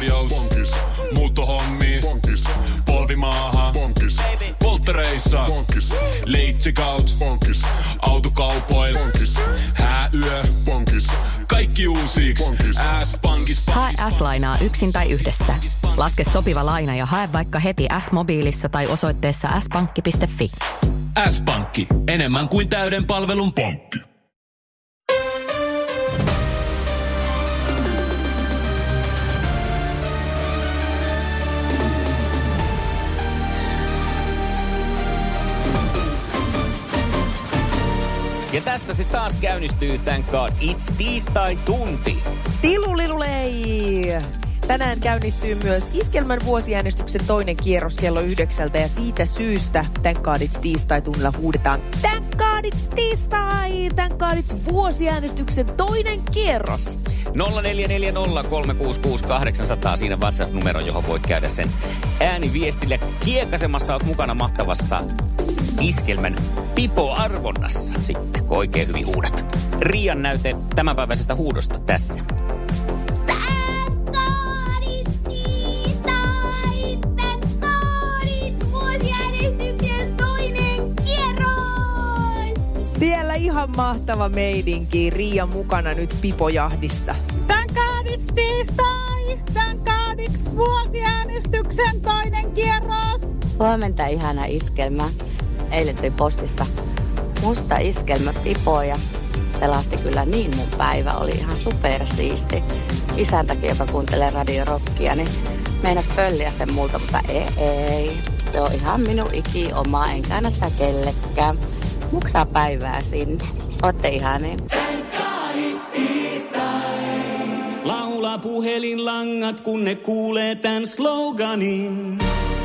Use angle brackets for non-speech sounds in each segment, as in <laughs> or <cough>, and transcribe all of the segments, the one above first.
korjaus. Bonkis. Muuttohommi. Bonkis. Polvimaaha. Bonkis. Polttereissa. Bonkis. Leitsikaut. Bonkis. Autokaupoil. Bonkis. Hääyö. Bonkis. Kaikki uusi. S-pankis. Hae S-lainaa yksin tai yhdessä. Laske sopiva laina ja hae vaikka heti S-mobiilissa tai osoitteessa s-pankki.fi. S-pankki. Enemmän kuin täyden palvelun pankki. Ja tästä se taas käynnistyy, thank God. It's tiistai-tunti. Tilulilulei! Tänään käynnistyy myös Iskelmän vuosiäänestyksen toinen kierros kello yhdeksältä ja siitä syystä Thank God It's tiistai tunnilla huudetaan Thank God It's tiistai! Thank God It's vuosiäänestyksen toinen kierros. 0440366800 siinä WhatsApp-numero, johon voit käydä sen ääniviestille. Kiekasemassa oot mukana mahtavassa iskelmän Pipo-arvonnassa sitten, kun oikein hyvin huudat. Rian näyte tämänpäiväisestä huudosta tässä. Siellä ihan mahtava meidinki. Riia mukana nyt Pipojahdissa. Tän kaadits tiistai, tän kaadits vuosiäänestyksen toinen kierros. Huomenta ihana iskelmä. Eilen tuli postissa musta iskelmä Pipo ja pelasti kyllä niin mun päivä. Oli ihan supersiisti. Isäntäkin, joka kuuntelee radiorokkia, niin meinas pölliä sen multa, mutta ei, ei. Se on ihan minun iki oma, enkä aina sitä kellekään. Muksaa päivää sinne. Ootte ihania. Laula puhelinlangat, kun ne kuulee tän sloganin.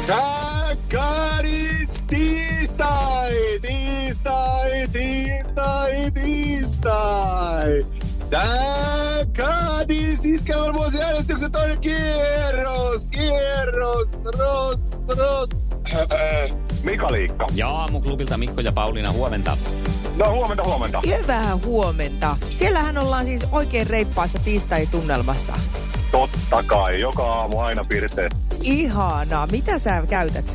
Thank God it's tiistai, tiistai, tiistai, tiistai. Thank God it's iskelmän vuosiäänestyksen toinen kierros, kierros, ros, ros. <coughs> Mika Liikka. Ja aamuklubilta Mikko ja Pauliina, huomenta. No huomenta, huomenta. Hyvää huomenta. Siellähän ollaan siis oikein reippaassa tiistai-tunnelmassa. Totta kai, joka aamu aina pirteet. Ihanaa. Mitä sä käytät?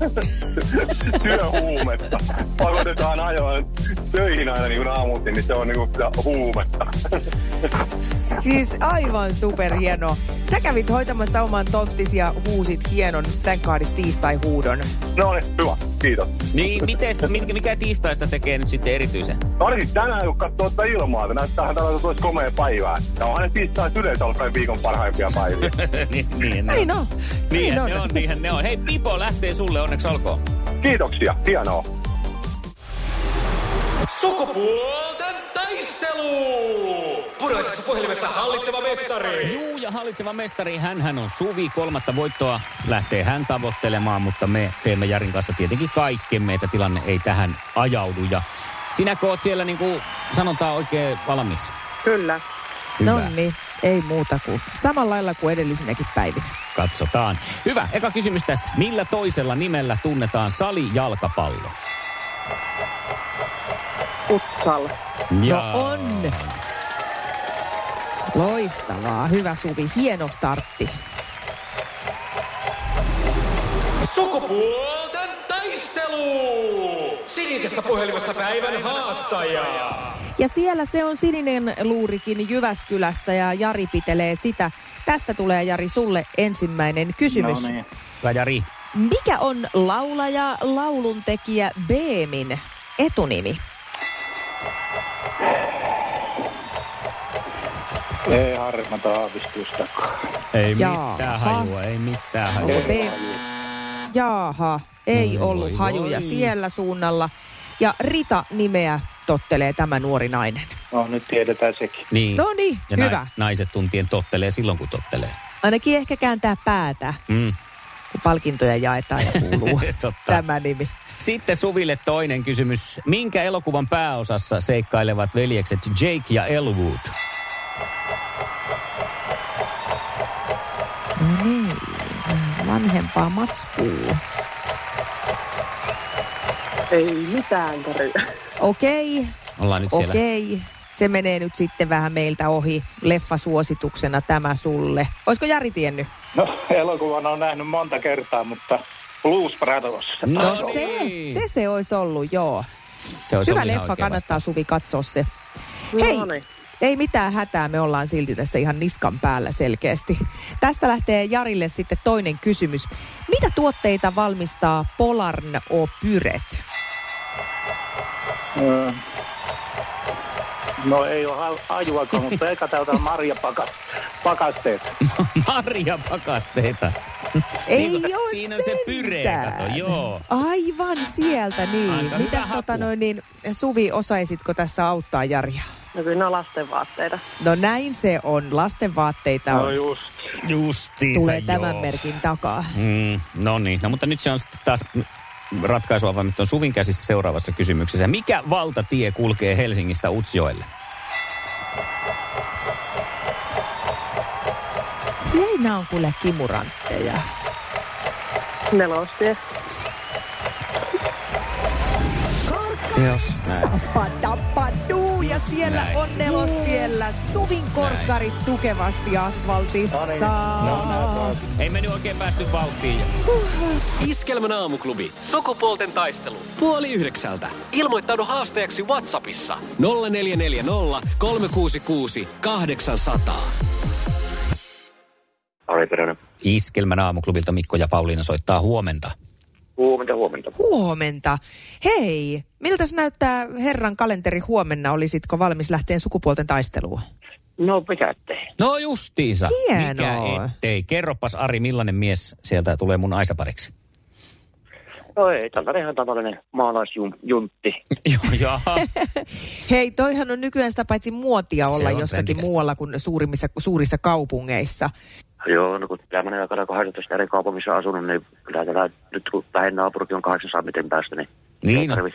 <laughs> Työhuumetta. Pakotetaan ajoin töihin aina niin kuin aamuisin, niin se on niin kuin sitä huumetta. <laughs> Siis aivan superhieno. Sä kävit hoitamassa oman tonttisi ja huusit hienon God It's tiistai-huudon. No niin, hyvä. Kiitos. Niin, miten, mikä, mikä tiistaista tekee nyt sitten erityisen? No niin, tänään kun katsoo tuota ilmaa, että näyttää tällaista olisi komea päivää. Ja onhan ne tiistait yleensä alkaen viikon parhaimpia päiviä. <laughs> niin, niin, Näin ne on. Niin, Näin ne on, niinhän ne on. Hei, Pipo lähtee sulle, onneksi olkoon. Kiitoksia, hienoa. Sukupuolten taistelu! Puraisessa puhelimessa hallitseva mestari. Juu, ja hallitseva mestari, hän on Suvi. Kolmatta voittoa lähtee hän tavoittelemaan, mutta me teemme Jarin kanssa tietenkin kaikkemme, että tilanne ei tähän ajaudu. Ja sinä oot siellä niin kuin sanotaan oikein valmis. Kyllä. No niin, ei muuta kuin samalla lailla kuin edellisinäkin päivinä. Katsotaan. Hyvä, eka kysymys tässä. Millä toisella nimellä tunnetaan salijalkapallo? Futsal. No on. Loistavaa. Hyvä Suvi. Hieno startti. Sukupuolten taistelu! Sinisessä puhelimessa päivän haastaja. Ja siellä se on sininen luurikin Jyväskylässä ja Jari pitelee sitä. Tästä tulee Jari sulle ensimmäinen kysymys. No niin. Hyvä Jari. Mikä on laulaja, lauluntekijä Beemin etunimi? Ei harmata aavistustakaan. Ei Jaaha. mitään hajua, ei mitään hajua. Onko Beem... Jaaha, ei Voi, ollut voi, hajuja voi. siellä suunnalla. Ja Rita nimeä tottelee tämä nuori nainen. No nyt tiedetään sekin. Niin. No niin, ja hyvä. nai- naiset tuntien tottelee silloin, kun tottelee. Ainakin ehkä kääntää päätä, Mm. kun palkintoja jaetaan ja kuuluu <laughs> Totta. tämä nimi. Sitten Suville toinen kysymys. Minkä elokuvan pääosassa seikkailevat veljekset Jake ja Elwood? No niin, vanhempaa matskuu. Ei mitään, Kari. Okei, Ollaan nyt siellä. okei. se menee nyt sitten vähän meiltä ohi leffasuosituksena tämä sulle. Olisiko Jari tiennyt? No, elokuvan on nähnyt monta kertaa, mutta Blues Brothers. No Se, se se olisi ollut, joo. Se olisi Hyvä ollut leffa, kannattaa vastaus. Suvi katsoa se. Hei, No niin. ei mitään hätää, me ollaan silti tässä ihan niskan päällä selkeästi. Tästä lähtee Jarille sitten toinen kysymys. Mitä tuotteita valmistaa Polarn o Pyret? Öö, No ei ole ajuakaan, <laughs> mutta eikä täältä marjapakasteet. Marjapakasteita. <laughs> Ei Niin, oo siinä on se pyree, kato, joo. Aivan sieltä, niin. Aika Mitäs tota noin, niin Suvi, osaisitko tässä auttaa Jaria? No kyllä ne on lastenvaatteita. No näin se on. Lastenvaatteita on. No just. Justiinsa, Tulee joo. tämän merkin takaa. Mm, no niin, no mutta nyt se on sitten taas ratkaisua vaan nyt on Suvin käsissä seuraavassa kysymyksessä. Mikä valtatie kulkee Helsingistä Utsjoelle? Hei, nää on kuule kimurantteja. Nelostie. Jos näin. Padapadu, ja siellä Näin. on nelostiellä Suvin korkkarit tukevasti asfaltissa. No, Ei me nyt oikein päästy vauhtiin. Iskelmän aamuklubi. Sukupuolten taistelu. Puoli yhdeksältä. Ilmoittaudu haastajaksi Whatsappissa. 0440 366 800. Ari. Iskelmän aamuklubilta Mikko ja Pauliina soittaa huomenta. Huomenta, huomenta. Huomenta. Hei, miltäs näyttää herran kalenteri huomenna? Olisitko valmis lähteen sukupuolten taisteluun? No, mikä ettei. No justiinsa. Hienoa. Mikä ettei. Kerropas Ari, millainen mies sieltä tulee mun aisapariksi? No ei, tällainen ihan tavallinen maalaisjuntti. <laughs> Joo, jaha. <laughs> Hei, toihan on nykyään sitä paitsi muotia olla jossakin trendikästä. muualla kuin suurimmissa, suurissa kaupungeissa. Joo, no kun tämä menee aikana 18 eri kaupungissa asunut, niin kyllä tätä nyt kun lähin naapurikin on 800 miten päästä, niin, Niin tarvi,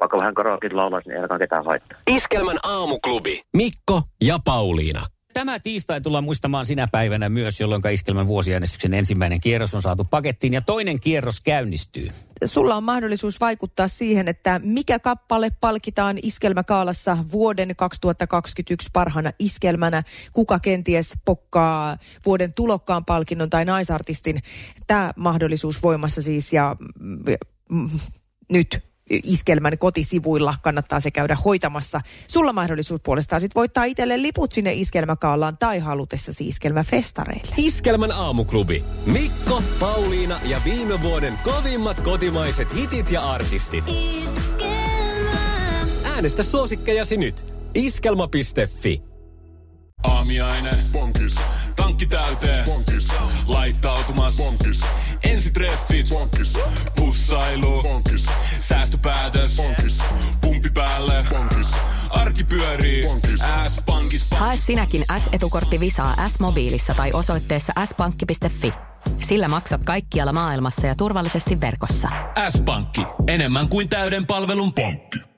vaikka vähän karaokin laulaisi, niin ei ainakaan ketään haittaa. Iskelmän aamuklubi. Mikko ja Pauliina. Tämä tiistai tullaan muistamaan sinä päivänä myös, jolloin Iskelmän vuosiäänestyksen ensimmäinen kierros on saatu pakettiin ja toinen kierros käynnistyy. Sulla on mahdollisuus vaikuttaa siihen, että mikä kappale palkitaan iskelmäkaalassa vuoden 2021 parhaana iskelmänä, kuka kenties pokkaa vuoden tulokkaan palkinnon tai naisartistin. Tämä mahdollisuus voimassa siis ja mm, mm, nyt iskelmän kotisivuilla kannattaa se käydä hoitamassa. Sulla mahdollisuus puolestaan sit voittaa itselle liput sinne iskelmäkaalaan tai halutessasi iskelmäfestareille. Iskelmän aamuklubi. Mikko, Pauliina ja viime vuoden kovimmat kotimaiset hitit ja artistit. Äänestä suosikkejasi nyt. Iskelma.fi. Aamiaine. Bonkis. Tankki täyteen. Bonkis. Laittautumas. Bonkis. Ensitreffit. Bonkis. Pussailu. Bonkis. Säästöpäätös. Bonkis. Pumpi päälle. Bonkis. Arki pyörii. Bonkis. S-pankis. Hae sinäkin S-etukortti Visaa S-mobiilissa tai osoitteessa s-pankki.fi. Sillä maksat kaikkialla maailmassa ja turvallisesti verkossa. S-pankki. Enemmän kuin täyden palvelun pankki.